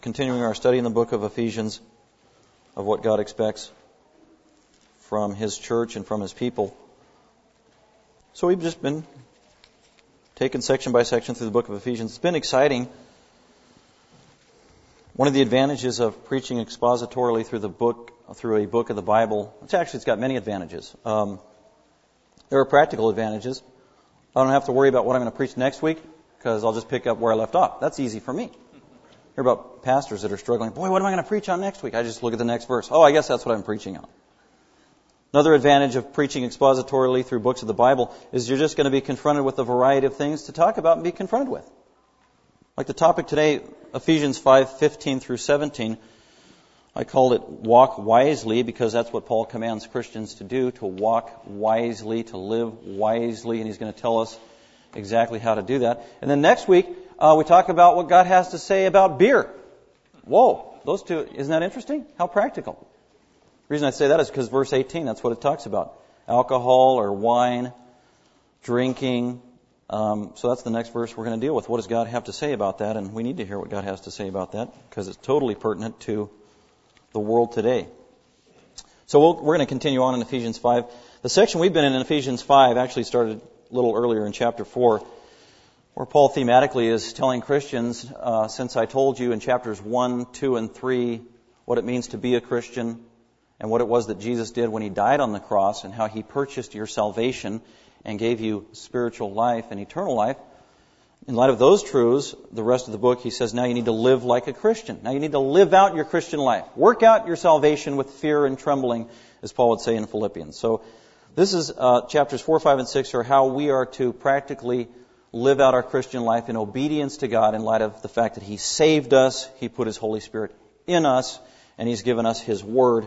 continuing our study in the book of Ephesians of what God expects from His church and from His people. So we've just been taken section by section through the book of Ephesians. It's been exciting. One of the advantages of preaching expositorily through the book, through a book of the Bible, it's actually it's got many advantages. Um, there are practical advantages. I don't have to worry about what I'm going to preach next week because I'll just pick up where I left off. That's easy for me. Hear about pastors that are struggling. Boy, what am I going to preach on next week? I just look at the next verse. Oh, I guess that's what I'm preaching on. Another advantage of preaching expositorily through books of the Bible is you're just going to be confronted with a variety of things to talk about and be confronted with. Like the topic today, Ephesians 5:15 through 17, I called it walk wisely because that's what Paul commands Christians to do, to walk wisely, to live wisely, and he's going to tell us exactly how to do that. And then next week, uh, we talk about what God has to say about beer. Whoa, those two, isn't that interesting? How practical. The reason I say that is because verse 18, that's what it talks about. Alcohol or wine, drinking. Um, so that's the next verse we're going to deal with. What does God have to say about that? And we need to hear what God has to say about that because it's totally pertinent to the world today. So we we are going to continue on in Ephesians 5. The section we've been in in Ephesians 5 actually started little earlier in chapter 4, where Paul thematically is telling Christians, uh, since I told you in chapters 1, 2, and 3 what it means to be a Christian, and what it was that Jesus did when he died on the cross and how he purchased your salvation and gave you spiritual life and eternal life. In light of those truths, the rest of the book, he says, now you need to live like a Christian. Now you need to live out your Christian life. Work out your salvation with fear and trembling, as Paul would say in Philippians. So this is uh, chapters 4, 5, and 6 are how we are to practically live out our Christian life in obedience to God in light of the fact that He saved us, He put His Holy Spirit in us, and He's given us His Word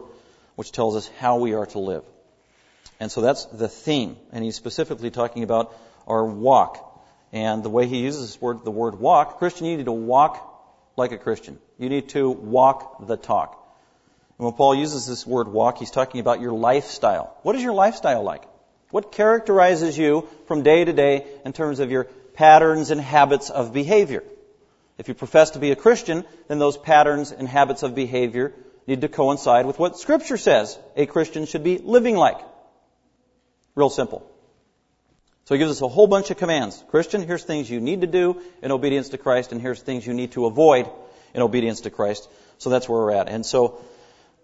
which tells us how we are to live. And so that's the theme. And he's specifically talking about our walk. And the way he uses this word, the word walk, Christian, you need to walk like a Christian. You need to walk the talk. And when Paul uses this word walk, he's talking about your lifestyle. What is your lifestyle like? What characterizes you from day to day in terms of your patterns and habits of behavior? If you profess to be a Christian, then those patterns and habits of behavior need to coincide with what Scripture says a Christian should be living like. Real simple. So he gives us a whole bunch of commands. Christian, here's things you need to do in obedience to Christ, and here's things you need to avoid in obedience to Christ. So that's where we're at. And so,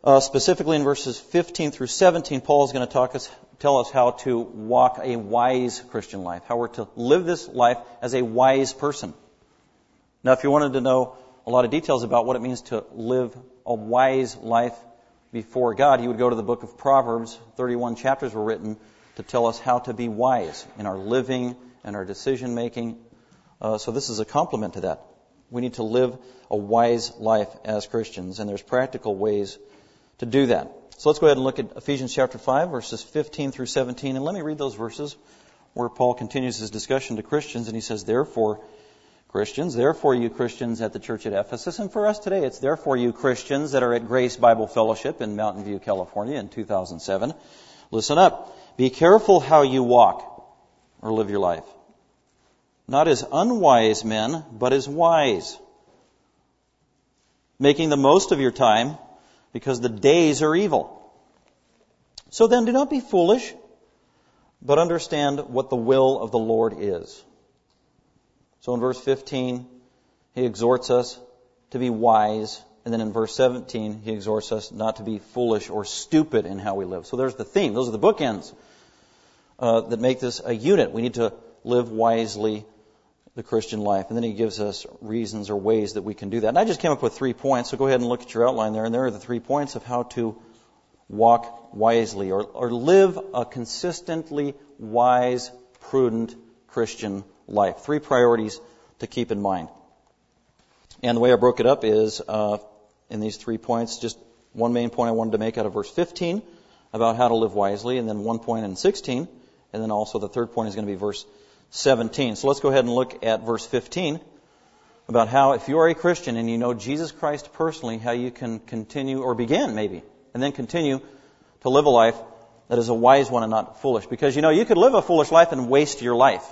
uh, specifically in verses 15 through 17, Paul is going to talk us, tell us how to walk a wise Christian life, how we're to live this life as a wise person. Now, if you wanted to know a lot of details about what it means to live a wise life before God, you would go to the book of Proverbs. 31 chapters were written to tell us how to be wise in our living and our decision making. Uh, so this is a complement to that. We need to live a wise life as Christians, and there's practical ways to do that. So let's go ahead and look at Ephesians chapter 5, verses 15 through 17, and let me read those verses where Paul continues his discussion to Christians, and he says, Therefore, Christians. Therefore, you Christians at the church at Ephesus, and for us today, it's therefore you Christians that are at Grace Bible Fellowship in Mountain View, California in 2007. Listen up. Be careful how you walk or live your life. Not as unwise men, but as wise. Making the most of your time because the days are evil. So then do not be foolish, but understand what the will of the Lord is. So in verse 15, he exhorts us to be wise. And then in verse 17, he exhorts us not to be foolish or stupid in how we live. So there's the theme. Those are the bookends uh, that make this a unit. We need to live wisely the Christian life. And then he gives us reasons or ways that we can do that. And I just came up with three points. So go ahead and look at your outline there. And there are the three points of how to walk wisely or, or live a consistently wise, prudent Christian life. Three priorities to keep in mind. And the way I broke it up is uh, in these three points, just one main point I wanted to make out of verse 15 about how to live wisely, and then one point in 16, and then also the third point is going to be verse 17. So let's go ahead and look at verse 15 about how, if you are a Christian and you know Jesus Christ personally, how you can continue, or begin maybe, and then continue to live a life that is a wise one and not foolish. Because you know, you could live a foolish life and waste your life.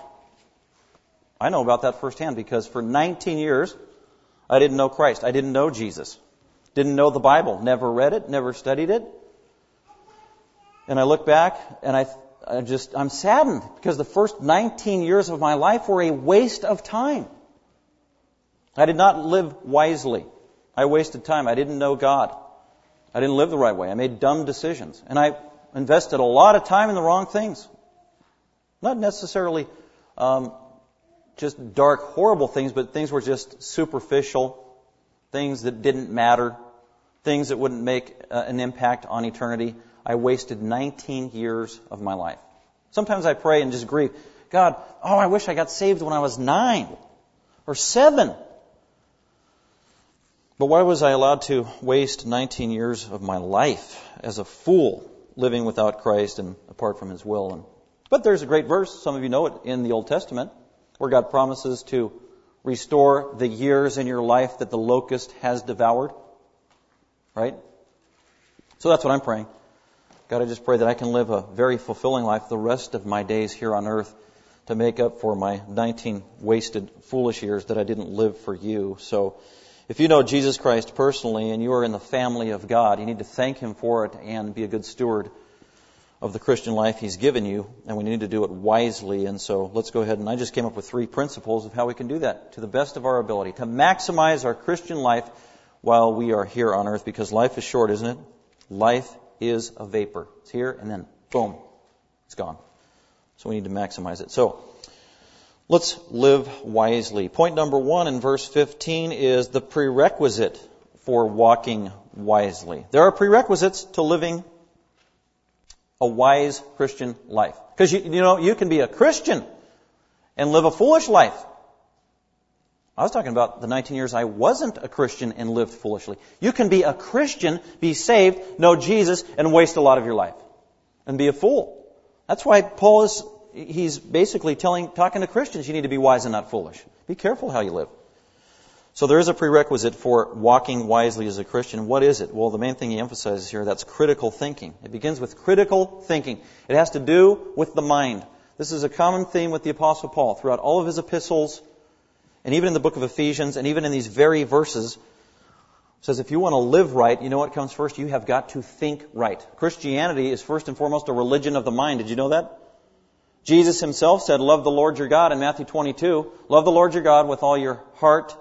I know about that firsthand because for 19 years I didn't know Christ. I didn't know Jesus. Didn't know the Bible. Never read it. Never studied it. And I look back and I, I just, I'm saddened because the first 19 years of my life were a waste of time. I did not live wisely. I wasted time. I didn't know God. I didn't live the right way. I made dumb decisions. And I invested a lot of time in the wrong things. Not necessarily um, just dark, horrible things, but things were just superficial, things that didn't matter, things that wouldn't make uh, an impact on eternity. I wasted 19 years of my life. Sometimes I pray and just grieve. God, oh, I wish I got saved when I was nine or seven. But why was I allowed to waste 19 years of my life as a fool living without Christ and apart from His will? And, but there's a great verse, some of you know it, in the Old Testament where God promises to restore the years in your life that the locust has devoured. Right? So that's what I'm praying. God, I just pray that I can live a very fulfilling life the rest of my days here on earth to make up for my 19 wasted, foolish years that I didn't live for you. So, if you know Jesus Christ personally and you are in the family of God, you need to thank Him for it and be a good steward of the Christian life He's given you, and we need to do it wisely. And so let's go ahead and I just came up with three principles of how we can do that to the best of our ability to maximize our Christian life while we are here on earth because life is short, isn't it? Life is a vapor. It's here and then boom, it's gone. So we need to maximize it. So let's live wisely. Point number one in verse 15 is the prerequisite for walking wisely. There are prerequisites to living a wise Christian life. Because you, you know, you can be a Christian and live a foolish life. I was talking about the 19 years I wasn't a Christian and lived foolishly. You can be a Christian, be saved, know Jesus, and waste a lot of your life. And be a fool. That's why Paul is, he's basically telling, talking to Christians, you need to be wise and not foolish. Be careful how you live. So there is a prerequisite for walking wisely as a Christian. What is it? Well, the main thing he emphasizes here, that's critical thinking. It begins with critical thinking. It has to do with the mind. This is a common theme with the apostle Paul throughout all of his epistles and even in the book of Ephesians and even in these very verses. says if you want to live right, you know what comes first? You have got to think right. Christianity is first and foremost a religion of the mind. Did you know that? Jesus himself said, love the Lord your God in Matthew 22. Love the Lord your God with all your heart,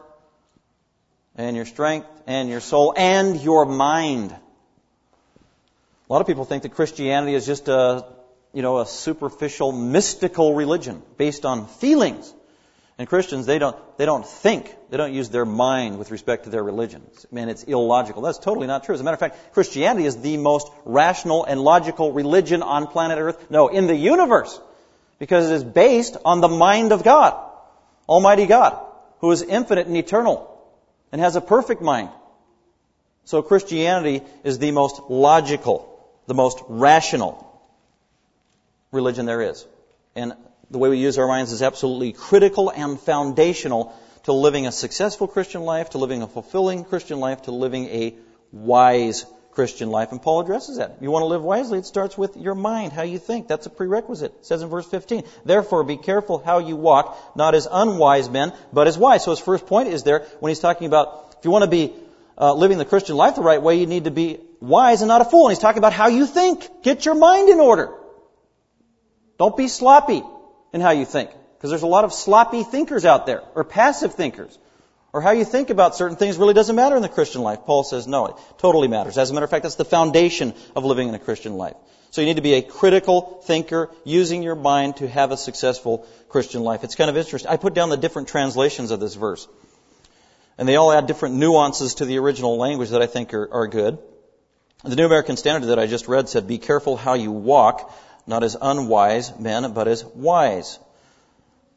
and your strength and your soul and your mind. A lot of people think that Christianity is just a, you know, a superficial mystical religion based on feelings. And Christians, they don't, they don't think. They don't use their mind with respect to their religion. Man, it's illogical. That's totally not true. As a matter of fact, Christianity is the most rational and logical religion on planet Earth. No, in the universe. Because it is based on the mind of God. Almighty God, who is infinite and eternal and has a perfect mind. So Christianity is the most logical, the most rational religion there is. And the way we use our minds is absolutely critical and foundational to living a successful Christian life, to living a fulfilling Christian life, to living a wise Christian life. And Paul addresses that. You want to live wisely, it starts with your mind, how you think. That's a prerequisite. It says in verse 15, Therefore be careful how you walk, not as unwise men, but as wise. So his first point is there when he's talking about if you want to be uh, living the Christian life the right way, you need to be wise and not a fool. And he's talking about how you think. Get your mind in order. Don't be sloppy in how you think. Because there's a lot of sloppy thinkers out there, or passive thinkers or how you think about certain things really doesn't matter in the Christian life. Paul says, no, it totally matters. As a matter of fact, that's the foundation of living in a Christian life. So you need to be a critical thinker, using your mind to have a successful Christian life. It's kind of interesting. I put down the different translations of this verse. And they all add different nuances to the original language that I think are, are good. The New American Standard that I just read said, be careful how you walk, not as unwise men, but as wise.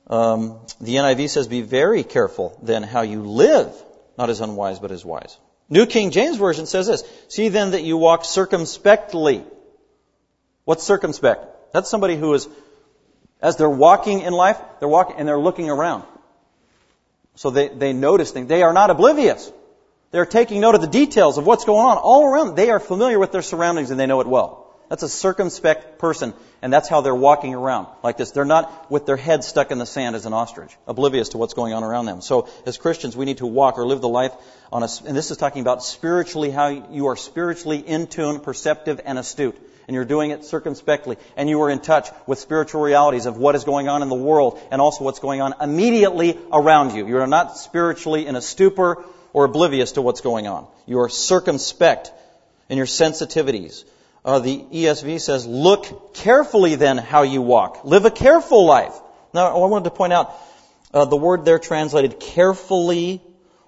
Um, the NIV says, be very careful then how you live, not as unwise, but as wise. New King James Version says this, see then that you walk circumspectly. What's circumspect? That's somebody who is, as they're walking in life, they're walking and they're looking around. So they, they notice things. They are not oblivious. They're taking note of the details of what's going on all around. They are familiar with their surroundings and they know it well. That's a circumspect person, and that's how they're walking around like this. They're not with their head stuck in the sand as an ostrich, oblivious to what's going on around them. So, as Christians, we need to walk or live the life on a, and this is talking about spiritually, how you are spiritually in tune, perceptive, and astute. And you're doing it circumspectly. And you are in touch with spiritual realities of what is going on in the world and also what's going on immediately around you. You are not spiritually in a stupor or oblivious to what's going on. You are circumspect in your sensitivities. Uh, the ESV says, look carefully then how you walk. Live a careful life. Now, I wanted to point out uh, the word there translated carefully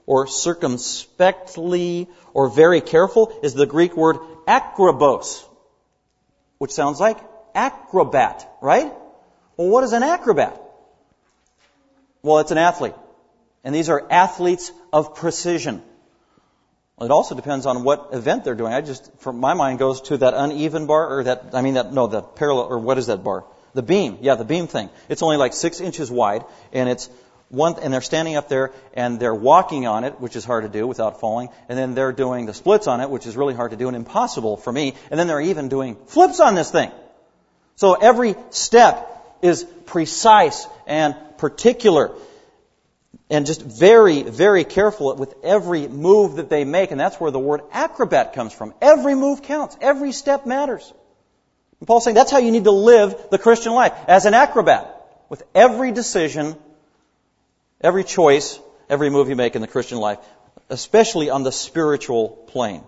or circumspectly or very careful is the Greek word akrobos, which sounds like acrobat, right? Well, what is an acrobat? Well, it's an athlete. And these are athletes of precision. It also depends on what event they're doing. I just, from my mind, goes to that uneven bar, or that, I mean, that, no, the parallel, or what is that bar? The beam. Yeah, the beam thing. It's only like six inches wide, and it's one, and they're standing up there, and they're walking on it, which is hard to do without falling, and then they're doing the splits on it, which is really hard to do and impossible for me, and then they're even doing flips on this thing. So every step is precise and particular and just very, very careful with every move that they make. And that's where the word acrobat comes from. Every move counts. Every step matters. And Paul's saying that's how you need to live the Christian life, as an acrobat. With every decision, every choice, every move you make in the Christian life, especially on the spiritual plane.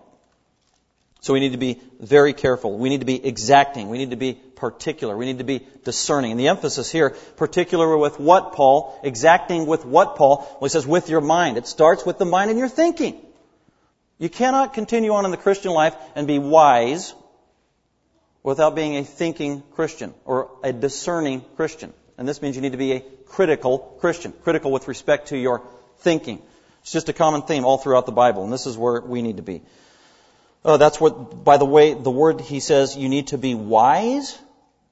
So we need to be very careful. We need to be exacting. We need to be particular. We need to be discerning. And the emphasis here, particular with what, Paul? Exacting with what, Paul? Well, he says with your mind. It starts with the mind and your thinking. You cannot continue on in the Christian life and be wise without being a thinking Christian or a discerning Christian. And this means you need to be a critical Christian. Critical with respect to your thinking. It's just a common theme all throughout the Bible, and this is where we need to be. Oh, that's what, by the way, the word he says you need to be wise.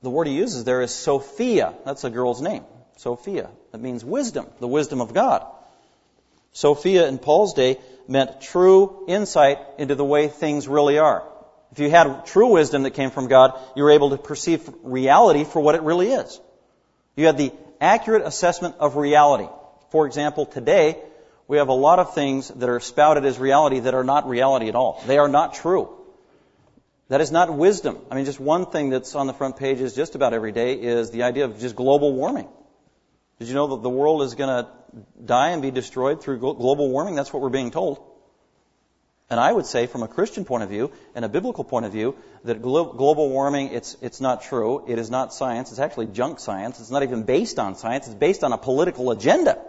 The word he uses there is Sophia. That's a girl's name. Sophia. That means wisdom, the wisdom of God. Sophia in Paul's day meant true insight into the way things really are. If you had true wisdom that came from God, you were able to perceive reality for what it really is. You had the accurate assessment of reality. For example, today, we have a lot of things that are spouted as reality that are not reality at all. They are not true. That is not wisdom. I mean, just one thing that's on the front pages just about every day is the idea of just global warming. Did you know that the world is going to die and be destroyed through global warming? That's what we're being told. And I would say, from a Christian point of view and a biblical point of view, that global warming, it's, it's not true. It is not science. It's actually junk science. It's not even based on science. It's based on a political agenda.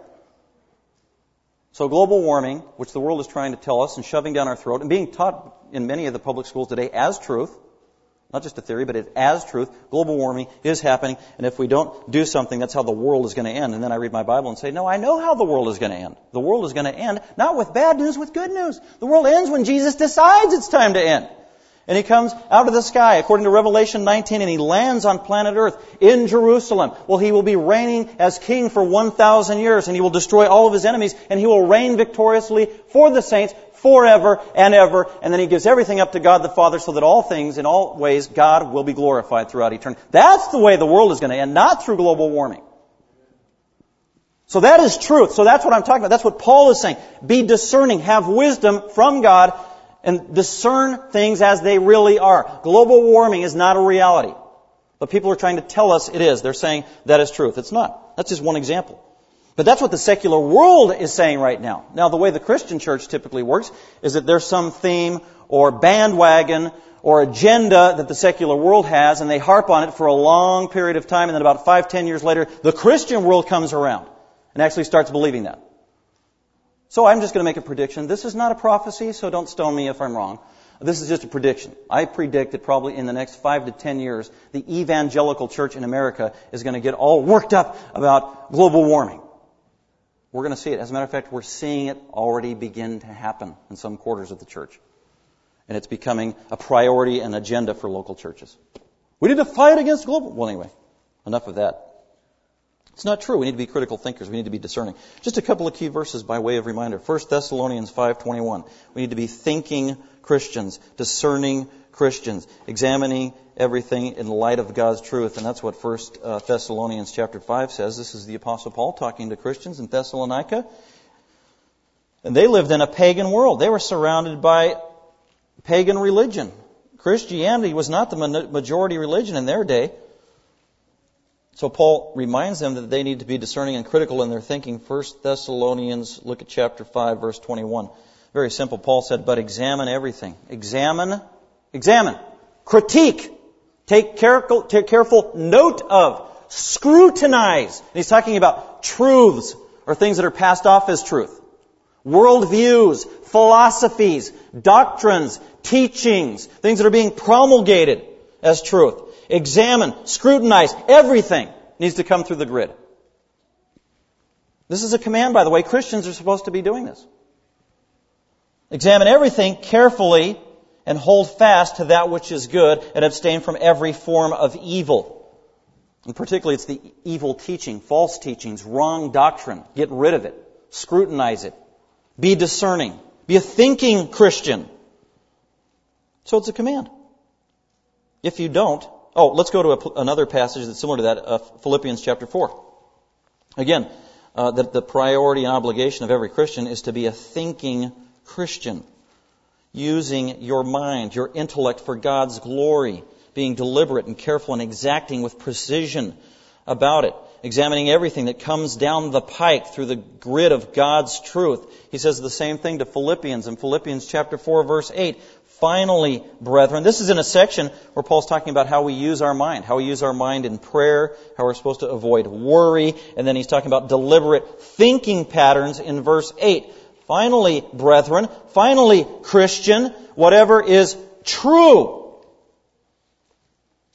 So global warming, which the world is trying to tell us and shoving down our throat and being taught in many of the public schools today as truth, not just a theory, but as truth, global warming is happening, and if we don't do something, that's how the world is going to end. And then I read my Bible and say, no, I know how the world is going to end. The world is going to end not with bad news, with good news. The world ends when Jesus decides it's time to end. And he comes out of the sky, according to Revelation 19, and he lands on planet Earth in Jerusalem. Well, he will be reigning as king for 1,000 years, and he will destroy all of his enemies, and he will reign victoriously for the saints forever and ever. And then he gives everything up to God the Father so that all things, in all ways, God will be glorified throughout eternity. That's the way the world is going to end, not through global warming. So that is truth. So that's what I'm talking about. That's what Paul is saying. Be discerning. Have wisdom from God and discern things as they really are. Global warming is not a reality. But people are trying to tell us it is. They're saying that is truth. It's not. That's just one example. But that's what the secular world is saying right now. Now, the way the Christian church typically works is that there's some theme or bandwagon or agenda that the secular world has, and they harp on it for a long period of time, and then about five, ten years later, the Christian world comes around and actually starts believing that. So I'm just going to make a prediction. This is not a prophecy, so don't stone me if I'm wrong. This is just a prediction. I predict that probably in the next five to ten years, the evangelical church in America is going to get all worked up about global warming. We're going to see it. As a matter of fact, we're seeing it already begin to happen in some quarters of the church. And it's becoming a priority and agenda for local churches. We need to fight against global. Well, anyway, enough of that. It's not true. We need to be critical thinkers. We need to be discerning. Just a couple of key verses by way of reminder. 1 Thessalonians 5:21. We need to be thinking Christians, discerning Christians, examining everything in light of God's truth, and that's what 1 uh, Thessalonians chapter 5 says. This is the apostle Paul talking to Christians in Thessalonica. And they lived in a pagan world. They were surrounded by pagan religion. Christianity was not the majority religion in their day. So Paul reminds them that they need to be discerning and critical in their thinking. 1 Thessalonians, look at chapter 5, verse 21. Very simple. Paul said, but examine everything. Examine, examine, critique, take careful, take careful note of, scrutinize. And he's talking about truths or things that are passed off as truth. Worldviews, philosophies, doctrines, teachings, things that are being promulgated as truth. Examine, scrutinize, everything needs to come through the grid. This is a command, by the way. Christians are supposed to be doing this. Examine everything carefully and hold fast to that which is good and abstain from every form of evil. And particularly it's the evil teaching, false teachings, wrong doctrine. Get rid of it. Scrutinize it. Be discerning. Be a thinking Christian. So it's a command. If you don't, oh, let's go to a, another passage that's similar to that, uh, Philippians chapter 4. Again, uh, that the priority and obligation of every Christian is to be a thinking Christian, using your mind, your intellect for God's glory, being deliberate and careful and exacting with precision about it, examining everything that comes down the pike through the grid of God's truth. He says the same thing to Philippians in Philippians chapter 4 verse 8. Finally, brethren, this is in a section where Paul's talking about how we use our mind, how we use our mind in prayer, how we're supposed to avoid worry, and then he's talking about deliberate thinking patterns in verse 8. Finally, brethren, finally, Christian, whatever is true,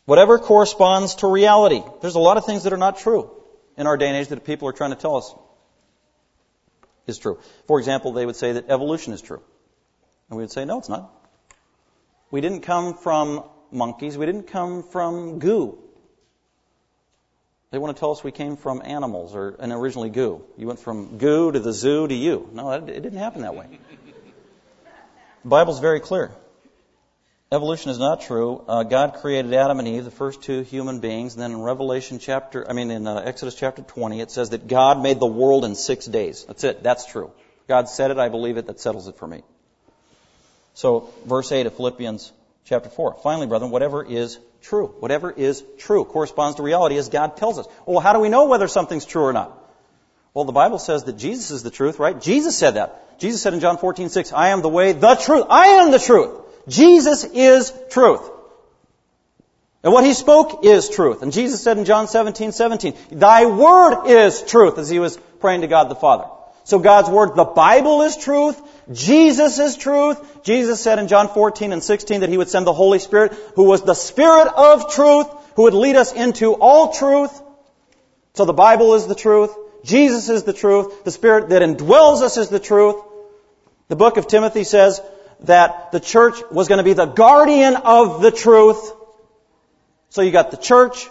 whatever corresponds to reality. There's a lot of things that are not true in our day and age that people are trying to tell us is true. For example, they would say that evolution is true. And we would say, no, it's not. We didn't come from monkeys. We didn't come from goo. They want to tell us we came from animals or and originally goo. You went from goo to the zoo to you. No, it didn't happen that way. The Bible's very clear. Evolution is not true. Uh, God created Adam and Eve, the first two human beings, and then in Revelation chapter, I mean in uh, Exodus chapter 20, it says that God made the world in six days. That's it. That's true. God said it. I believe it. That settles it for me. So, verse 8 of Philippians chapter 4. Finally, brethren, whatever is true, whatever is true corresponds to reality as God tells us. Well, how do we know whether something's true or not? Well, the Bible says that Jesus is the truth, right? Jesus said that. Jesus said in John 14, 6, I am the way, the truth. I am the truth. Jesus is truth. And what he spoke is truth. And Jesus said in John 17, 17, Thy word is truth, as he was praying to God the Father. So God's Word, the Bible is truth. Jesus is truth. Jesus said in John 14 and 16 that He would send the Holy Spirit, who was the Spirit of truth, who would lead us into all truth. So the Bible is the truth. Jesus is the truth. The Spirit that indwells us is the truth. The book of Timothy says that the church was going to be the guardian of the truth. So you got the church,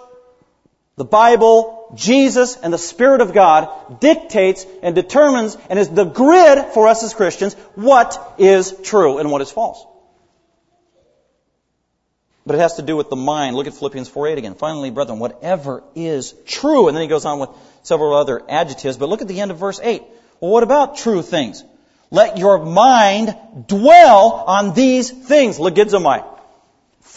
the Bible, Jesus, and the Spirit of God dictates and determines and is the grid for us as Christians what is true and what is false. But it has to do with the mind. Look at Philippians 4.8 again. Finally, brethren, whatever is true. And then he goes on with several other adjectives. But look at the end of verse 8. Well, what about true things? Let your mind dwell on these things. Logizomai.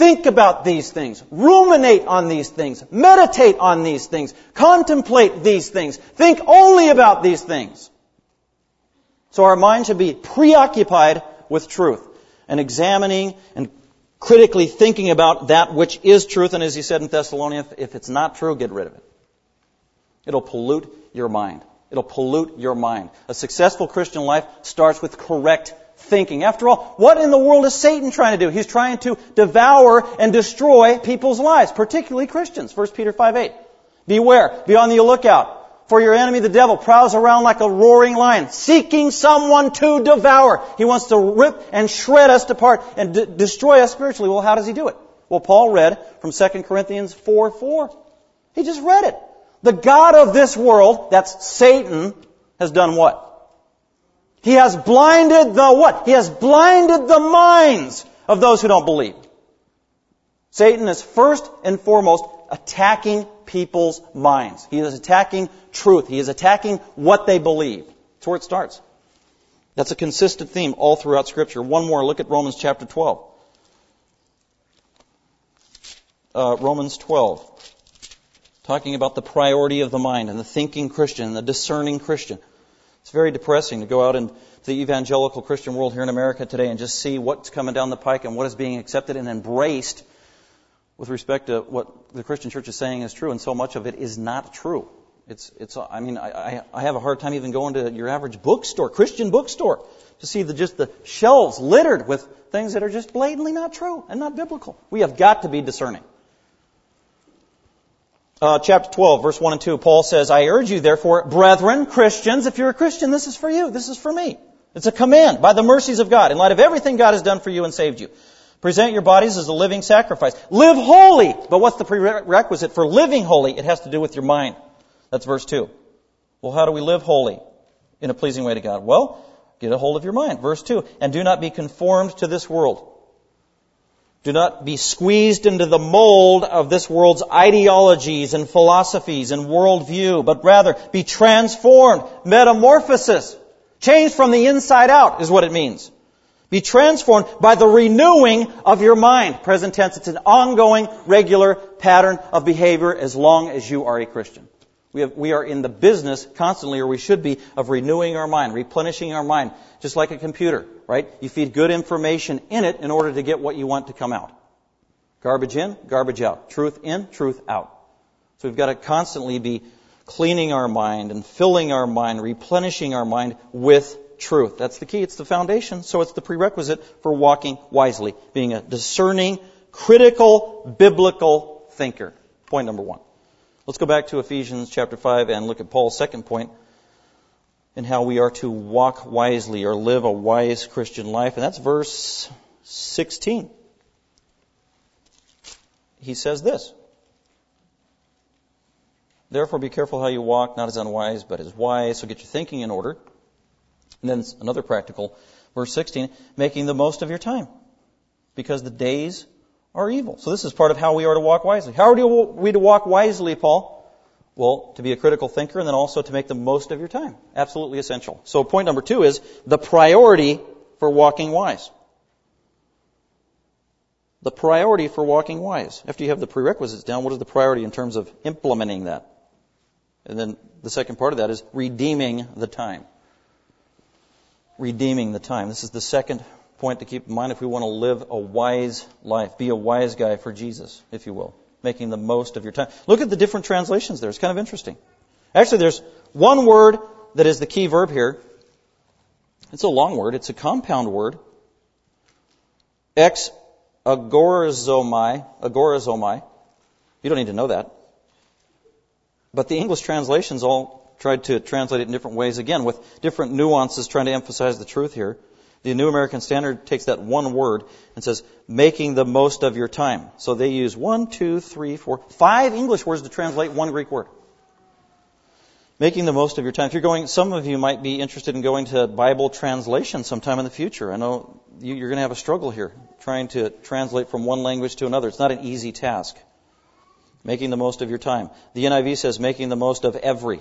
Think about these things. Ruminate on these things. Meditate on these things. Contemplate these things. Think only about these things. So our mind should be preoccupied with truth and examining and critically thinking about that which is truth. And as he said in Thessalonians, if it's not true, get rid of it. It'll pollute your mind. It'll pollute your mind. A successful Christian life starts with correct thinking. After all, what in the world is Satan trying to do? He's trying to devour and destroy people's lives, particularly Christians. 1 Peter 5 8. Beware, be on the lookout. For your enemy, the devil, prowls around like a roaring lion, seeking someone to devour. He wants to rip and shred us apart and d- destroy us spiritually. Well, how does he do it? Well, Paul read from 2 Corinthians 4 4. He just read it. The God of this world, that's Satan, has done what? He has blinded the what? He has blinded the minds of those who don't believe. Satan is first and foremost attacking people's minds. He is attacking truth. He is attacking what they believe. That's where it starts. That's a consistent theme all throughout Scripture. One more, look at Romans chapter 12. Uh, Romans 12. Talking about the priority of the mind and the thinking Christian, the discerning Christian. It's very depressing to go out into the evangelical Christian world here in America today and just see what's coming down the pike and what is being accepted and embraced with respect to what the Christian church is saying is true, and so much of it is not true. It's, it's, I mean, I, I have a hard time even going to your average bookstore, Christian bookstore, to see the, just the shelves littered with things that are just blatantly not true and not biblical. We have got to be discerning. Uh, chapter 12, verse 1 and 2, Paul says, I urge you, therefore, brethren, Christians, if you're a Christian, this is for you. This is for me. It's a command by the mercies of God, in light of everything God has done for you and saved you. Present your bodies as a living sacrifice. Live holy. But what's the prerequisite for living holy? It has to do with your mind. That's verse 2. Well, how do we live holy in a pleasing way to God? Well, get a hold of your mind. Verse 2. And do not be conformed to this world. Do not be squeezed into the mold of this world's ideologies and philosophies and worldview, but rather be transformed. Metamorphosis. Changed from the inside out is what it means. Be transformed by the renewing of your mind. Present tense, it's an ongoing, regular pattern of behavior as long as you are a Christian. We, have, we are in the business constantly, or we should be, of renewing our mind, replenishing our mind, just like a computer, right? You feed good information in it in order to get what you want to come out. Garbage in, garbage out. Truth in, truth out. So we've got to constantly be cleaning our mind and filling our mind, replenishing our mind with truth. That's the key. It's the foundation. So it's the prerequisite for walking wisely, being a discerning, critical, biblical thinker. Point number one. Let's go back to Ephesians chapter 5 and look at Paul's second point in how we are to walk wisely or live a wise Christian life. And that's verse 16. He says this. Therefore be careful how you walk, not as unwise, but as wise. So get your thinking in order. And then another practical, verse 16, making the most of your time. Because the days are evil. So this is part of how we are to walk wisely. How are we to walk wisely, Paul? Well, to be a critical thinker and then also to make the most of your time. Absolutely essential. So point number two is the priority for walking wise. The priority for walking wise. After you have the prerequisites down, what is the priority in terms of implementing that? And then the second part of that is redeeming the time. Redeeming the time. This is the second point to keep in mind if we want to live a wise life, be a wise guy for Jesus, if you will, making the most of your time. Look at the different translations there. It's kind of interesting. Actually, there's one word that is the key verb here. It's a long word. It's a compound word. Ex agorazomai. Agorazomai. You don't need to know that. But the English translations all tried to translate it in different ways, again, with different nuances, trying to emphasize the truth here. The New American Standard takes that one word and says, making the most of your time. So they use one, two, three, four, five English words to translate one Greek word. Making the most of your time. If you're going, some of you might be interested in going to Bible translation sometime in the future. I know you're going to have a struggle here, trying to translate from one language to another. It's not an easy task. Making the most of your time. The NIV says making the most of every.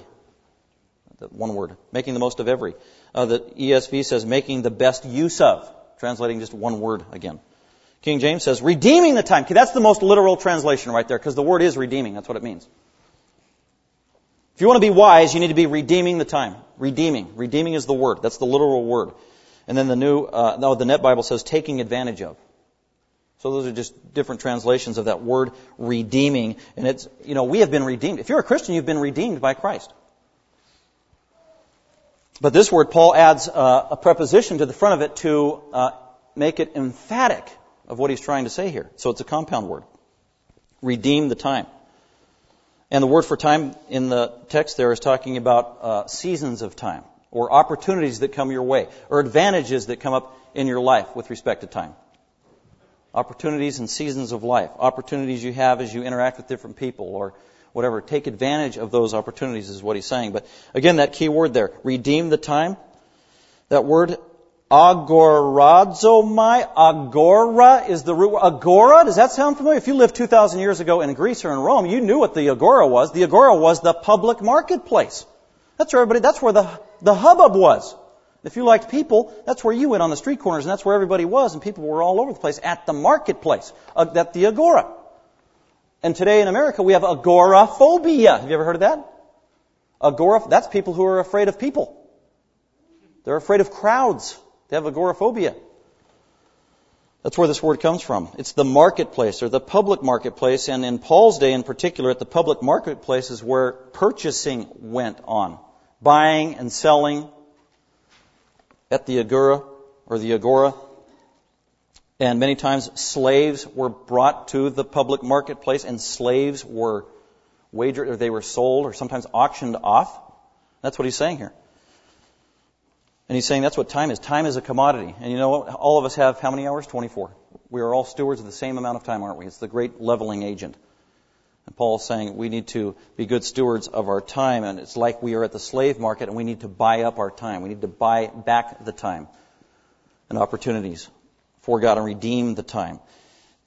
One word. Making the most of every. Uh, the ESV says making the best use of, translating just one word again. King James says redeeming the time. That's the most literal translation right there because the word is redeeming. That's what it means. If you want to be wise, you need to be redeeming the time. Redeeming. Redeeming is the word. That's the literal word. And then the new, uh, no, the Net Bible says taking advantage of. So those are just different translations of that word redeeming. And it's, you know, we have been redeemed. If you're a Christian, you've been redeemed by Christ. But this word, Paul adds uh, a preposition to the front of it to uh, make it emphatic of what he's trying to say here. So it's a compound word. Redeem the time. And the word for time in the text there is talking about uh, seasons of time, or opportunities that come your way, or advantages that come up in your life with respect to time. Opportunities and seasons of life. Opportunities you have as you interact with different people, or whatever. Take advantage of those opportunities is what he's saying. But again, that key word there, redeem the time. That word agorazomai, agora is the root. Agora, does that sound familiar? If you lived 2,000 years ago in Greece or in Rome, you knew what the agora was. The agora was the public marketplace. That's where everybody, that's where the, the hubbub was. If you liked people, that's where you went on the street corners, and that's where everybody was, and people were all over the place at the marketplace, uh, at the agora. And today in America, we have agoraphobia. Have you ever heard of that? Agora, that's people who are afraid of people. They're afraid of crowds. They have agoraphobia. That's where this word comes from. It's the marketplace or the public marketplace, and in Paul's day in particular, at the public marketplace is where purchasing went on. Buying and selling at the agora or the agora. And many times slaves were brought to the public marketplace and slaves were wagered or they were sold or sometimes auctioned off. That's what he's saying here. And he's saying that's what time is. Time is a commodity. And you know what? All of us have how many hours? 24. We are all stewards of the same amount of time, aren't we? It's the great leveling agent. And Paul is saying we need to be good stewards of our time, and it's like we are at the slave market and we need to buy up our time. We need to buy back the time and opportunities for God and redeem the time.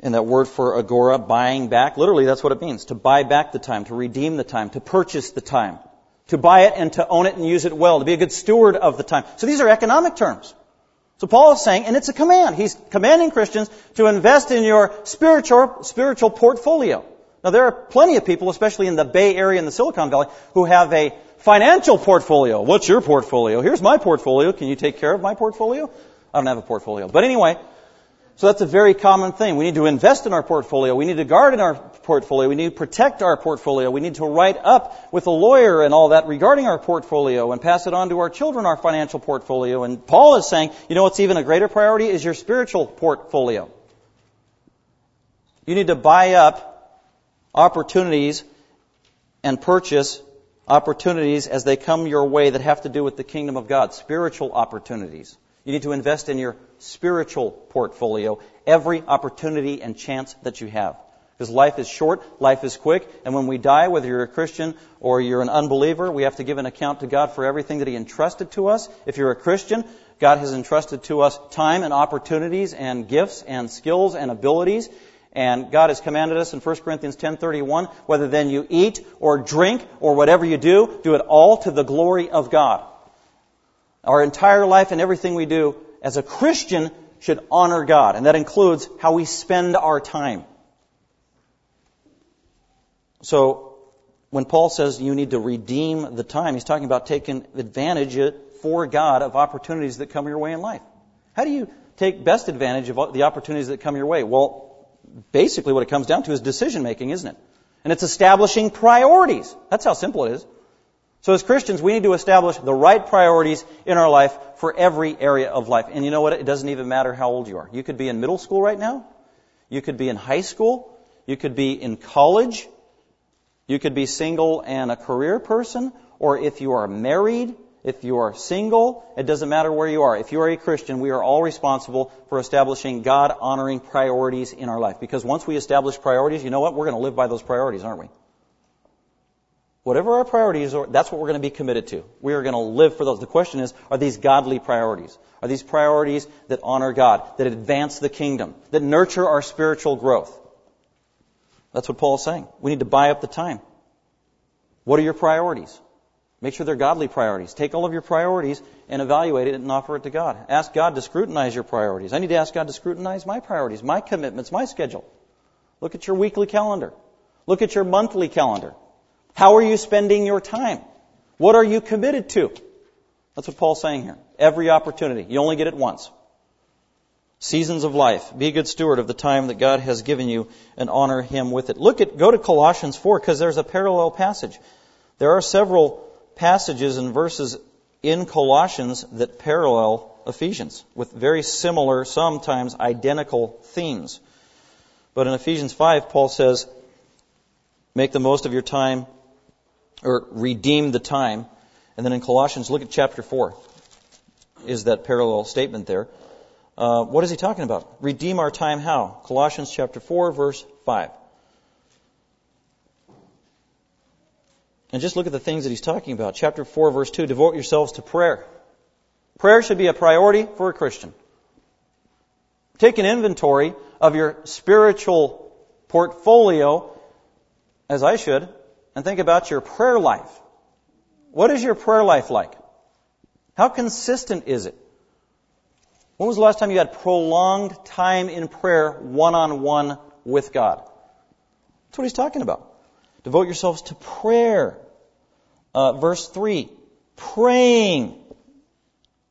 And that word for agora, buying back, literally that's what it means. To buy back the time, to redeem the time, to purchase the time, to buy it and to own it and use it well, to be a good steward of the time. So these are economic terms. So Paul is saying, and it's a command. He's commanding Christians to invest in your spiritual, spiritual portfolio. Now there are plenty of people, especially in the Bay Area and the Silicon Valley, who have a financial portfolio. What's your portfolio? Here's my portfolio. Can you take care of my portfolio? I don't have a portfolio. But anyway, so that's a very common thing. We need to invest in our portfolio. We need to guard in our portfolio. We need to protect our portfolio. We need to write up with a lawyer and all that regarding our portfolio and pass it on to our children, our financial portfolio. And Paul is saying, you know what's even a greater priority is your spiritual portfolio. You need to buy up opportunities and purchase opportunities as they come your way that have to do with the kingdom of God, spiritual opportunities. You need to invest in your spiritual portfolio every opportunity and chance that you have. Because life is short, life is quick, and when we die, whether you're a Christian or you're an unbeliever, we have to give an account to God for everything that He entrusted to us. If you're a Christian, God has entrusted to us time and opportunities and gifts and skills and abilities. And God has commanded us in 1 Corinthians 10:31, whether then you eat or drink or whatever you do, do it all to the glory of God. Our entire life and everything we do as a Christian should honor God, and that includes how we spend our time. So, when Paul says you need to redeem the time, he's talking about taking advantage for God of opportunities that come your way in life. How do you take best advantage of the opportunities that come your way? Well, basically what it comes down to is decision making, isn't it? And it's establishing priorities. That's how simple it is. So as Christians, we need to establish the right priorities in our life for every area of life. And you know what? It doesn't even matter how old you are. You could be in middle school right now. You could be in high school. You could be in college. You could be single and a career person. Or if you are married, if you are single, it doesn't matter where you are. If you are a Christian, we are all responsible for establishing God honoring priorities in our life. Because once we establish priorities, you know what? We're going to live by those priorities, aren't we? Whatever our priorities are, that's what we're going to be committed to. We are going to live for those. The question is, are these godly priorities? Are these priorities that honor God, that advance the kingdom, that nurture our spiritual growth? That's what Paul is saying. We need to buy up the time. What are your priorities? Make sure they're godly priorities. Take all of your priorities and evaluate it and offer it to God. Ask God to scrutinize your priorities. I need to ask God to scrutinize my priorities, my commitments, my schedule. Look at your weekly calendar. Look at your monthly calendar. How are you spending your time? What are you committed to? That's what Paul's saying here. Every opportunity. You only get it once. Seasons of life. Be a good steward of the time that God has given you and honor Him with it. Look at, go to Colossians 4 because there's a parallel passage. There are several passages and verses in Colossians that parallel Ephesians with very similar, sometimes identical themes. But in Ephesians 5, Paul says, make the most of your time, or redeem the time. And then in Colossians, look at chapter 4, is that parallel statement there. Uh, what is he talking about? Redeem our time how? Colossians chapter 4, verse 5. And just look at the things that he's talking about. Chapter 4, verse 2 devote yourselves to prayer. Prayer should be a priority for a Christian. Take an inventory of your spiritual portfolio, as I should, and think about your prayer life. What is your prayer life like? How consistent is it? When was the last time you had prolonged time in prayer one on one with God? That's what he's talking about. Devote yourselves to prayer. Uh, verse 3, praying.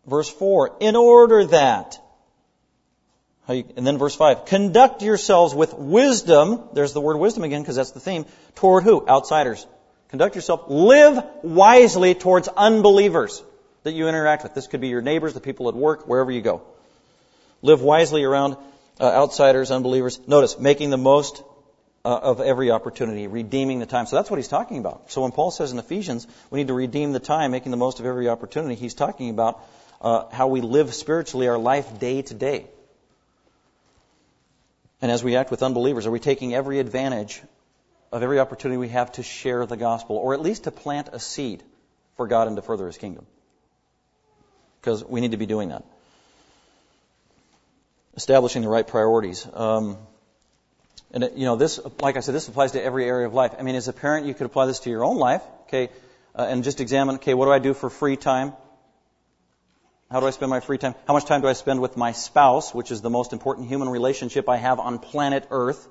Verse 4, in order that. You, and then verse 5, conduct yourselves with wisdom. There's the word wisdom again because that's the theme. Toward who? Outsiders. Conduct yourself. Live wisely towards unbelievers that you interact with. This could be your neighbors, the people at work, wherever you go. Live wisely around uh, outsiders, unbelievers. Notice, making the most uh, of every opportunity, redeeming the time. So that's what he's talking about. So when Paul says in Ephesians, we need to redeem the time, making the most of every opportunity, he's talking about uh, how we live spiritually our life day to day. And as we act with unbelievers, are we taking every advantage of every opportunity we have to share the gospel, or at least to plant a seed for God and to further his kingdom? Because we need to be doing that. Establishing the right priorities. Um, and you know, this, like I said, this applies to every area of life. I mean, as a parent, you could apply this to your own life, okay, uh, and just examine, okay, what do I do for free time? How do I spend my free time? How much time do I spend with my spouse, which is the most important human relationship I have on planet Earth?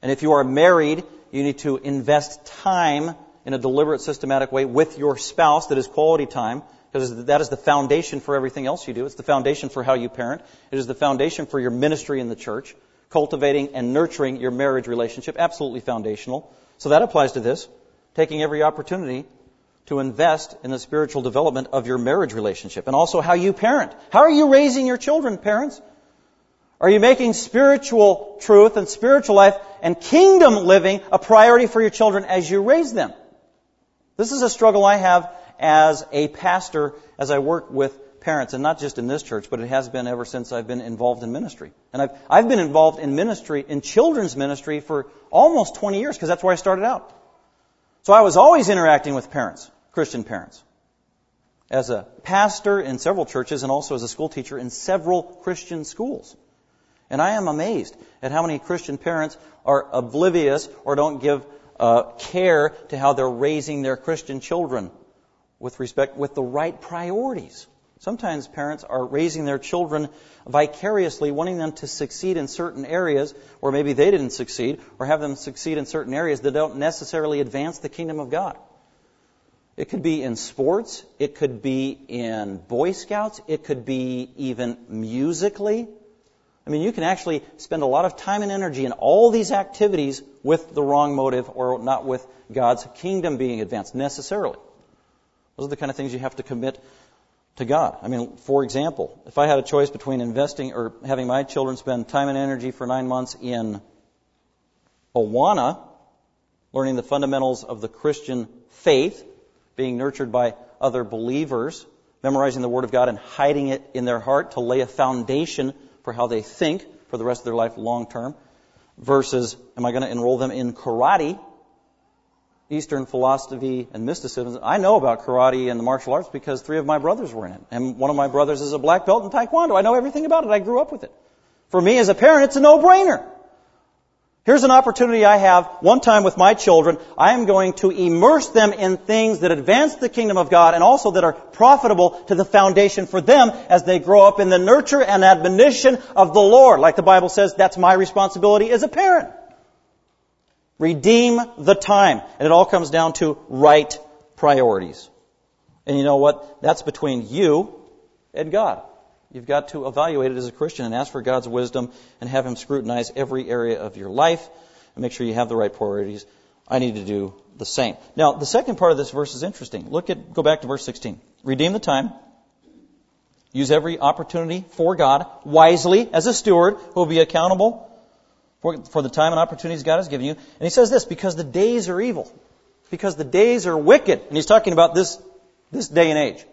And if you are married, you need to invest time in a deliberate, systematic way with your spouse that is quality time, because that is the foundation for everything else you do. It's the foundation for how you parent. It is the foundation for your ministry in the church cultivating and nurturing your marriage relationship. Absolutely foundational. So that applies to this. Taking every opportunity to invest in the spiritual development of your marriage relationship and also how you parent. How are you raising your children, parents? Are you making spiritual truth and spiritual life and kingdom living a priority for your children as you raise them? This is a struggle I have as a pastor as I work with parents, and not just in this church, but it has been ever since I've been involved in ministry. And I've, I've been involved in ministry, in children's ministry for almost 20 years, because that's where I started out. So I was always interacting with parents, Christian parents. As a pastor in several churches and also as a school teacher in several Christian schools. And I am amazed at how many Christian parents are oblivious or don't give uh, care to how they're raising their Christian children with respect, with the right priorities. Sometimes parents are raising their children vicariously, wanting them to succeed in certain areas, or maybe they didn't succeed, or have them succeed in certain areas that don't necessarily advance the kingdom of God. It could be in sports, it could be in Boy Scouts, it could be even musically. I mean, you can actually spend a lot of time and energy in all these activities with the wrong motive or not with God's kingdom being advanced necessarily. Those are the kind of things you have to commit to God. I mean, for example, if I had a choice between investing or having my children spend time and energy for nine months in Awana, learning the fundamentals of the Christian faith, being nurtured by other believers, memorizing the Word of God and hiding it in their heart to lay a foundation for how they think for the rest of their life long term, versus am I going to enroll them in karate Eastern philosophy and mysticism. I know about karate and the martial arts because three of my brothers were in it. And one of my brothers is a black belt in taekwondo. I know everything about it. I grew up with it. For me as a parent, it's a no-brainer. Here's an opportunity I have one time with my children. I am going to immerse them in things that advance the kingdom of God and also that are profitable to the foundation for them as they grow up in the nurture and admonition of the Lord. Like the Bible says, that's my responsibility as a parent. Redeem the time. And it all comes down to right priorities. And you know what? That's between you and God. You've got to evaluate it as a Christian and ask for God's wisdom and have Him scrutinize every area of your life and make sure you have the right priorities. I need to do the same. Now, the second part of this verse is interesting. Look at, go back to verse 16. Redeem the time. Use every opportunity for God wisely as a steward who will be accountable for, for the time and opportunities God has given you. And he says this, because the days are evil. Because the days are wicked. And he's talking about this, this day and age.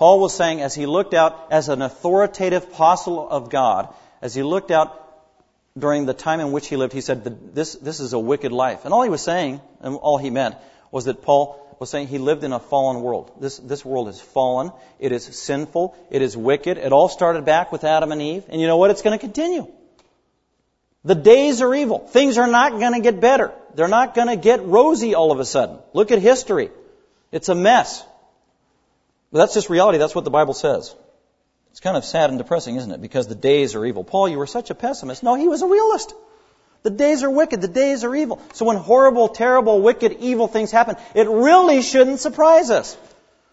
Paul was saying as he looked out as an authoritative apostle of God, as he looked out during the time in which he lived, he said, this, this is a wicked life. And all he was saying, and all he meant, was that Paul was saying he lived in a fallen world. This, this world is fallen. It is sinful. It is wicked. It all started back with Adam and Eve. And you know what? It's going to continue. The days are evil. Things are not going to get better. They're not going to get rosy all of a sudden. Look at history. It's a mess. But that's just reality. That's what the Bible says. It's kind of sad and depressing, isn't it? Because the days are evil. Paul, you were such a pessimist. No, he was a realist. The days are wicked. The days are evil. So when horrible, terrible, wicked, evil things happen, it really shouldn't surprise us.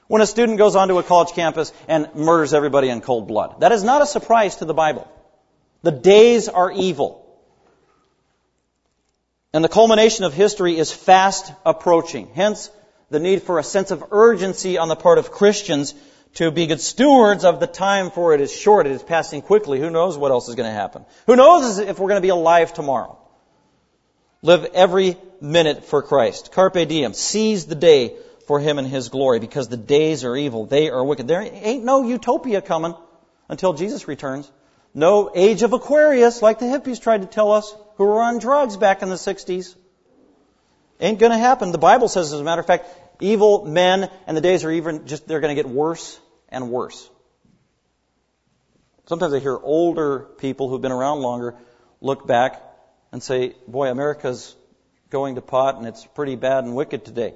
When a student goes onto a college campus and murders everybody in cold blood. That is not a surprise to the Bible. The days are evil. And the culmination of history is fast approaching. Hence, the need for a sense of urgency on the part of Christians to be good stewards of the time for it is short. It is passing quickly. Who knows what else is going to happen? Who knows if we're going to be alive tomorrow? Live every minute for Christ. Carpe diem. Seize the day for Him and His glory because the days are evil. They are wicked. There ain't no utopia coming until Jesus returns. No age of Aquarius like the hippies tried to tell us who were on drugs back in the 60s. Ain't going to happen. The Bible says, as a matter of fact, evil men and the days are even just, they're going to get worse and worse. Sometimes I hear older people who've been around longer look back and say, boy, America's going to pot and it's pretty bad and wicked today.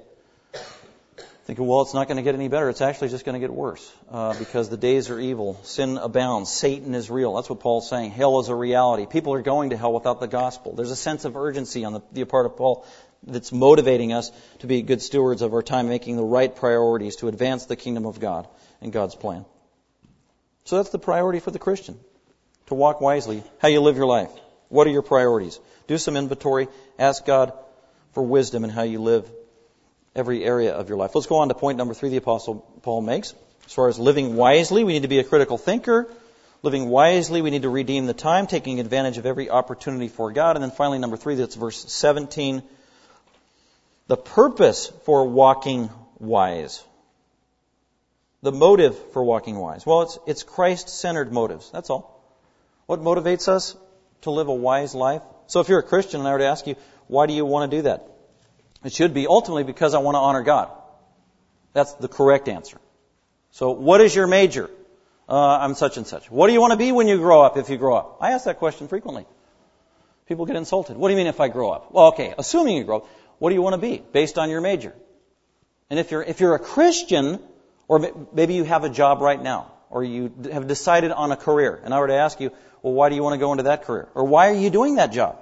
Thinking, well, it's not going to get any better. It's actually just going to get worse uh, because the days are evil. Sin abounds. Satan is real. That's what Paul's saying. Hell is a reality. People are going to hell without the gospel. There's a sense of urgency on the, the part of Paul that's motivating us to be good stewards of our time, making the right priorities to advance the kingdom of God and God's plan. So that's the priority for the Christian. To walk wisely, how you live your life. What are your priorities? Do some inventory. Ask God for wisdom in how you live every area of your life. Let's go on to point number three the Apostle Paul makes. As far as living wisely, we need to be a critical thinker. Living wisely, we need to redeem the time, taking advantage of every opportunity for God. And then finally, number three, that's verse 17 the purpose for walking wise. The motive for walking wise. Well, it's, it's Christ centered motives. That's all. What motivates us to live a wise life? So if you're a Christian and I were to ask you, why do you want to do that? It should be ultimately because I want to honor God. That's the correct answer. So what is your major? Uh, I'm such and such. What do you want to be when you grow up if you grow up? I ask that question frequently. People get insulted. What do you mean if I grow up? Well, okay, assuming you grow up. What do you want to be based on your major? And if you're, if you're a Christian, or maybe you have a job right now, or you have decided on a career, and I were to ask you, well, why do you want to go into that career? Or why are you doing that job?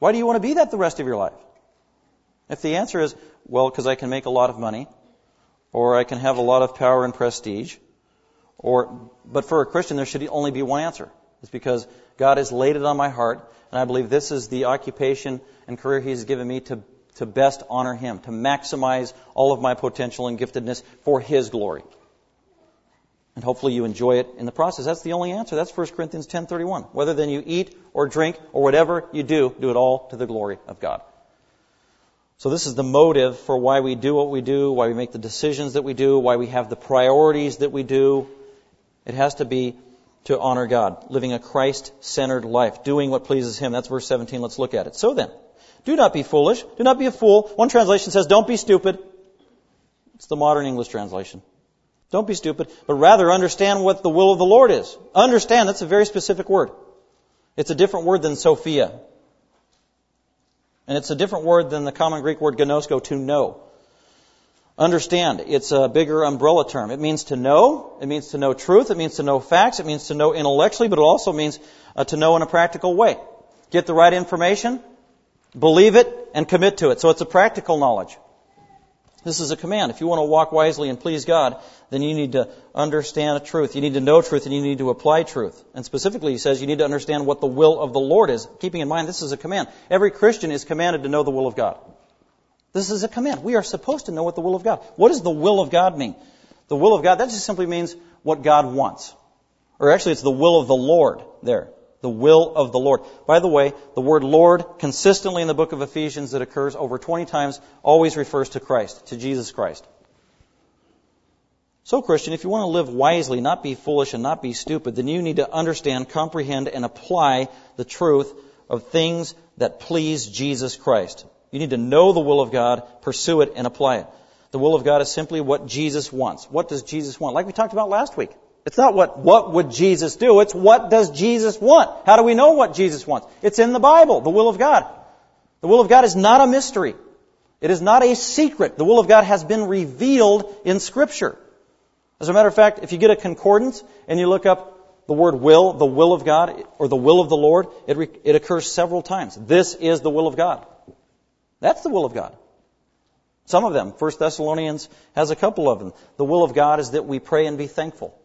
Why do you want to be that the rest of your life? If the answer is, well, because I can make a lot of money, or I can have a lot of power and prestige, or, but for a Christian, there should only be one answer. It's because God has laid it on my heart, and I believe this is the occupation and career He's given me to to best honor Him, to maximize all of my potential and giftedness for His glory. And hopefully you enjoy it in the process. That's the only answer. That's 1 Corinthians 10:31. Whether then you eat or drink or whatever you do, do it all to the glory of God. So this is the motive for why we do what we do, why we make the decisions that we do, why we have the priorities that we do. It has to be to honor God, living a Christ-centered life, doing what pleases Him. That's verse 17. Let's look at it. So then, do not be foolish. Do not be a fool. One translation says, don't be stupid. It's the modern English translation. Don't be stupid, but rather understand what the will of the Lord is. Understand, that's a very specific word. It's a different word than Sophia. And it's a different word than the common Greek word ginosko, to know. Understand, it's a bigger umbrella term. It means to know, it means to know truth, it means to know facts, it means to know intellectually, but it also means uh, to know in a practical way. Get the right information, Believe it and commit to it. So it's a practical knowledge. This is a command. If you want to walk wisely and please God, then you need to understand truth. You need to know truth and you need to apply truth. And specifically, he says you need to understand what the will of the Lord is. Keeping in mind, this is a command. Every Christian is commanded to know the will of God. This is a command. We are supposed to know what the will of God. What does the will of God mean? The will of God, that just simply means what God wants. Or actually, it's the will of the Lord there the will of the Lord. By the way, the word Lord consistently in the book of Ephesians that occurs over 20 times always refers to Christ, to Jesus Christ. So, Christian, if you want to live wisely, not be foolish and not be stupid, then you need to understand, comprehend, and apply the truth of things that please Jesus Christ. You need to know the will of God, pursue it, and apply it. The will of God is simply what Jesus wants. What does Jesus want? Like we talked about last week. It's not what, what would Jesus do? It's what does Jesus want? How do we know what Jesus wants? It's in the Bible, the will of God. The will of God is not a mystery. It is not a secret. The will of God has been revealed in Scripture. As a matter of fact, if you get a concordance and you look up the word will, the will of God, or the will of the Lord, it, re- it occurs several times. This is the will of God. That's the will of God. Some of them, 1 Thessalonians has a couple of them. The will of God is that we pray and be thankful.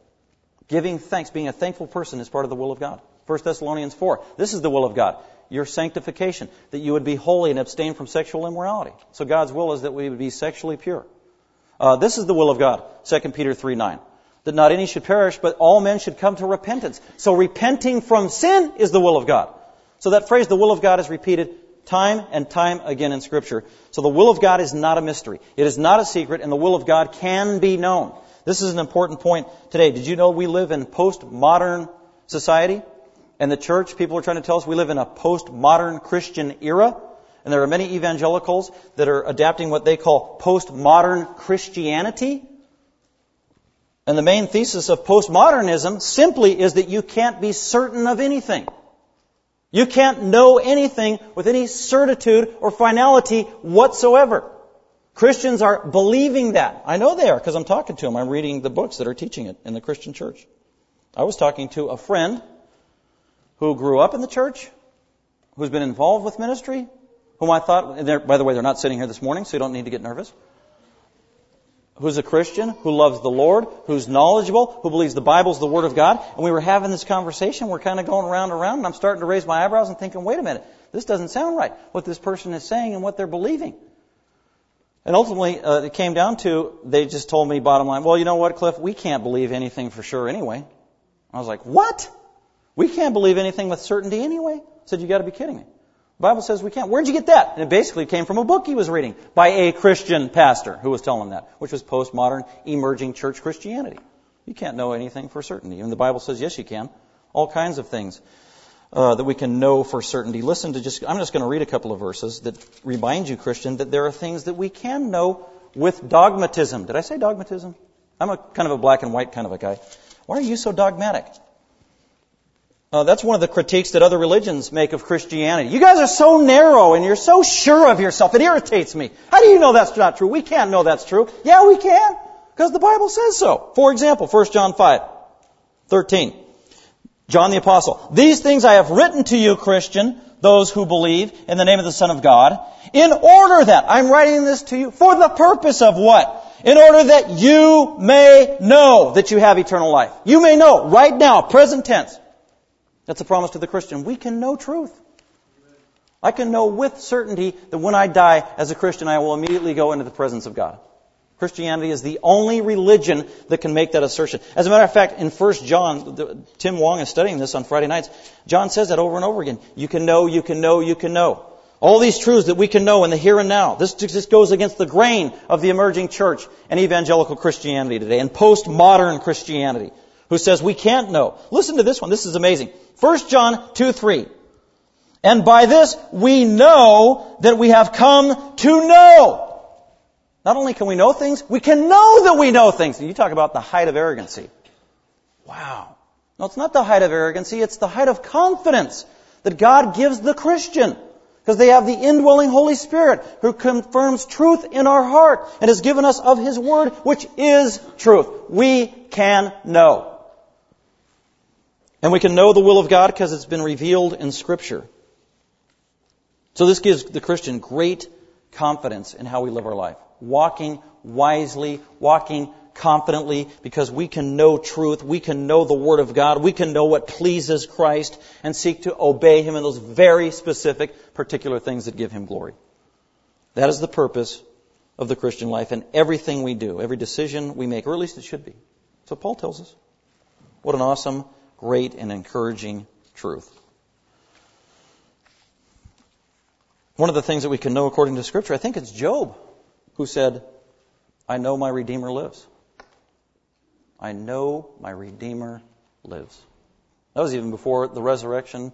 Giving thanks, being a thankful person is part of the will of God. 1 Thessalonians 4. This is the will of God. Your sanctification, that you would be holy and abstain from sexual immorality. So God's will is that we would be sexually pure. Uh, this is the will of God. 2 Peter 3 9 that not any should perish, but all men should come to repentance. So repenting from sin is the will of God. So that phrase, the will of God, is repeated time and time again in Scripture. So the will of God is not a mystery. It is not a secret, and the will of God can be known. This is an important point today. Did you know we live in postmodern society? And the church, people are trying to tell us we live in a postmodern Christian era. And there are many evangelicals that are adapting what they call postmodern Christianity. And the main thesis of postmodernism simply is that you can't be certain of anything. You can't know anything with any certitude or finality whatsoever. Christians are believing that. I know they are because I'm talking to them. I'm reading the books that are teaching it in the Christian church. I was talking to a friend who grew up in the church, who's been involved with ministry, whom I thought, and by the way, they're not sitting here this morning, so you don't need to get nervous who's a Christian, who loves the Lord, who's knowledgeable, who believes the Bible's the Word of God. And we were having this conversation. We're kind of going around and around, and I'm starting to raise my eyebrows and thinking, wait a minute, this doesn't sound right. What this person is saying and what they're believing. And ultimately, uh, it came down to they just told me, bottom line, well, you know what, Cliff, we can't believe anything for sure anyway. I was like, what? We can't believe anything with certainty anyway? I said, you got to be kidding me. The Bible says we can't. Where'd you get that? And it basically came from a book he was reading by a Christian pastor who was telling him that, which was postmodern emerging church Christianity. You can't know anything for certainty. And the Bible says yes, you can. All kinds of things uh, that we can know for certainty. Listen to just. I'm just going to read a couple of verses that remind you, Christian, that there are things that we can know with dogmatism. Did I say dogmatism? I'm a kind of a black and white kind of a guy. Why are you so dogmatic? Uh, that's one of the critiques that other religions make of Christianity. You guys are so narrow and you're so sure of yourself. It irritates me. How do you know that's not true? We can't know that's true. Yeah, we can. Because the Bible says so. For example, 1 John 5, 13. John the Apostle. These things I have written to you, Christian, those who believe in the name of the Son of God, in order that, I'm writing this to you for the purpose of what? In order that you may know that you have eternal life. You may know right now, present tense. That's a promise to the Christian. We can know truth. I can know with certainty that when I die as a Christian, I will immediately go into the presence of God. Christianity is the only religion that can make that assertion. As a matter of fact, in 1 John, Tim Wong is studying this on Friday nights. John says that over and over again. You can know, you can know, you can know. All these truths that we can know in the here and now. This just goes against the grain of the emerging church and evangelical Christianity today and postmodern Christianity who says we can't know. Listen to this one. This is amazing. 1 John 2 3. And by this we know that we have come to know. Not only can we know things, we can know that we know things. You talk about the height of arrogancy. Wow. No, it's not the height of arrogancy, it's the height of confidence that God gives the Christian. Because they have the indwelling Holy Spirit who confirms truth in our heart and has given us of His Word, which is truth. We can know. And we can know the will of God because it's been revealed in Scripture. So this gives the Christian great confidence in how we live our life. Walking wisely, walking confidently because we can know truth, we can know the Word of God, we can know what pleases Christ and seek to obey Him in those very specific, particular things that give Him glory. That is the purpose of the Christian life and everything we do, every decision we make, or at least it should be. So Paul tells us. What an awesome great and encouraging truth. One of the things that we can know according to Scripture, I think it's Job who said, I know my Redeemer lives. I know my Redeemer lives. That was even before the resurrection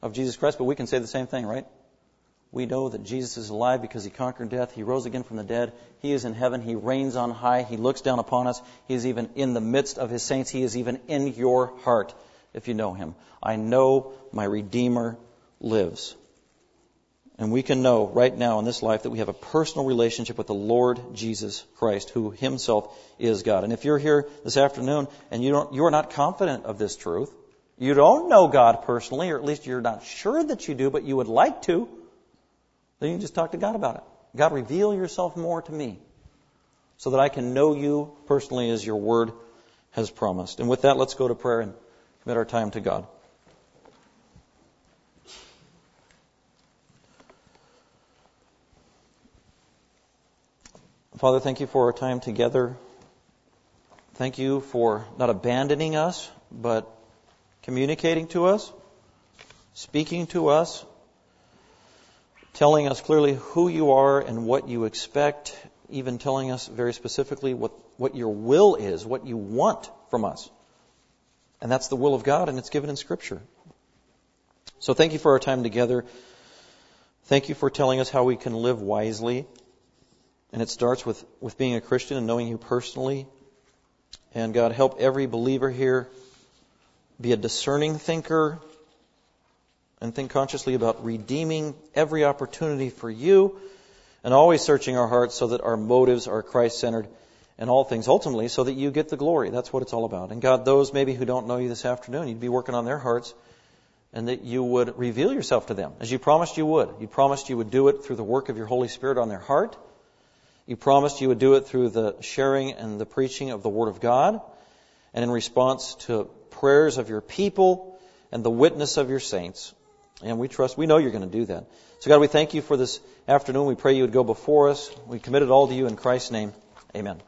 of Jesus Christ, but we can say the same thing, right? We know that Jesus is alive because he conquered death. He rose again from the dead. He is in heaven. He reigns on high. He looks down upon us. He is even in the midst of his saints. He is even in your heart if you know him. I know my Redeemer lives. And we can know right now in this life that we have a personal relationship with the Lord Jesus Christ, who himself is God. And if you're here this afternoon and you, don't, you are not confident of this truth, you don't know God personally, or at least you're not sure that you do, but you would like to, then you can just talk to God about it. God, reveal yourself more to me so that I can know you personally as your word has promised. And with that, let's go to prayer and commit our time to God. Father, thank you for our time together. Thank you for not abandoning us, but communicating to us, speaking to us, telling us clearly who you are and what you expect, even telling us very specifically what, what your will is, what you want from us. And that's the will of God, and it's given in Scripture. So thank you for our time together. Thank you for telling us how we can live wisely. And it starts with, with being a Christian and knowing you personally. And God, help every believer here be a discerning thinker, and think consciously about redeeming every opportunity for you and always searching our hearts so that our motives are Christ centered and all things ultimately so that you get the glory. That's what it's all about. And God, those maybe who don't know you this afternoon, you'd be working on their hearts and that you would reveal yourself to them as you promised you would. You promised you would do it through the work of your Holy Spirit on their heart. You promised you would do it through the sharing and the preaching of the Word of God and in response to prayers of your people and the witness of your saints. And we trust, we know you're going to do that. So God, we thank you for this afternoon. We pray you would go before us. We commit it all to you in Christ's name. Amen.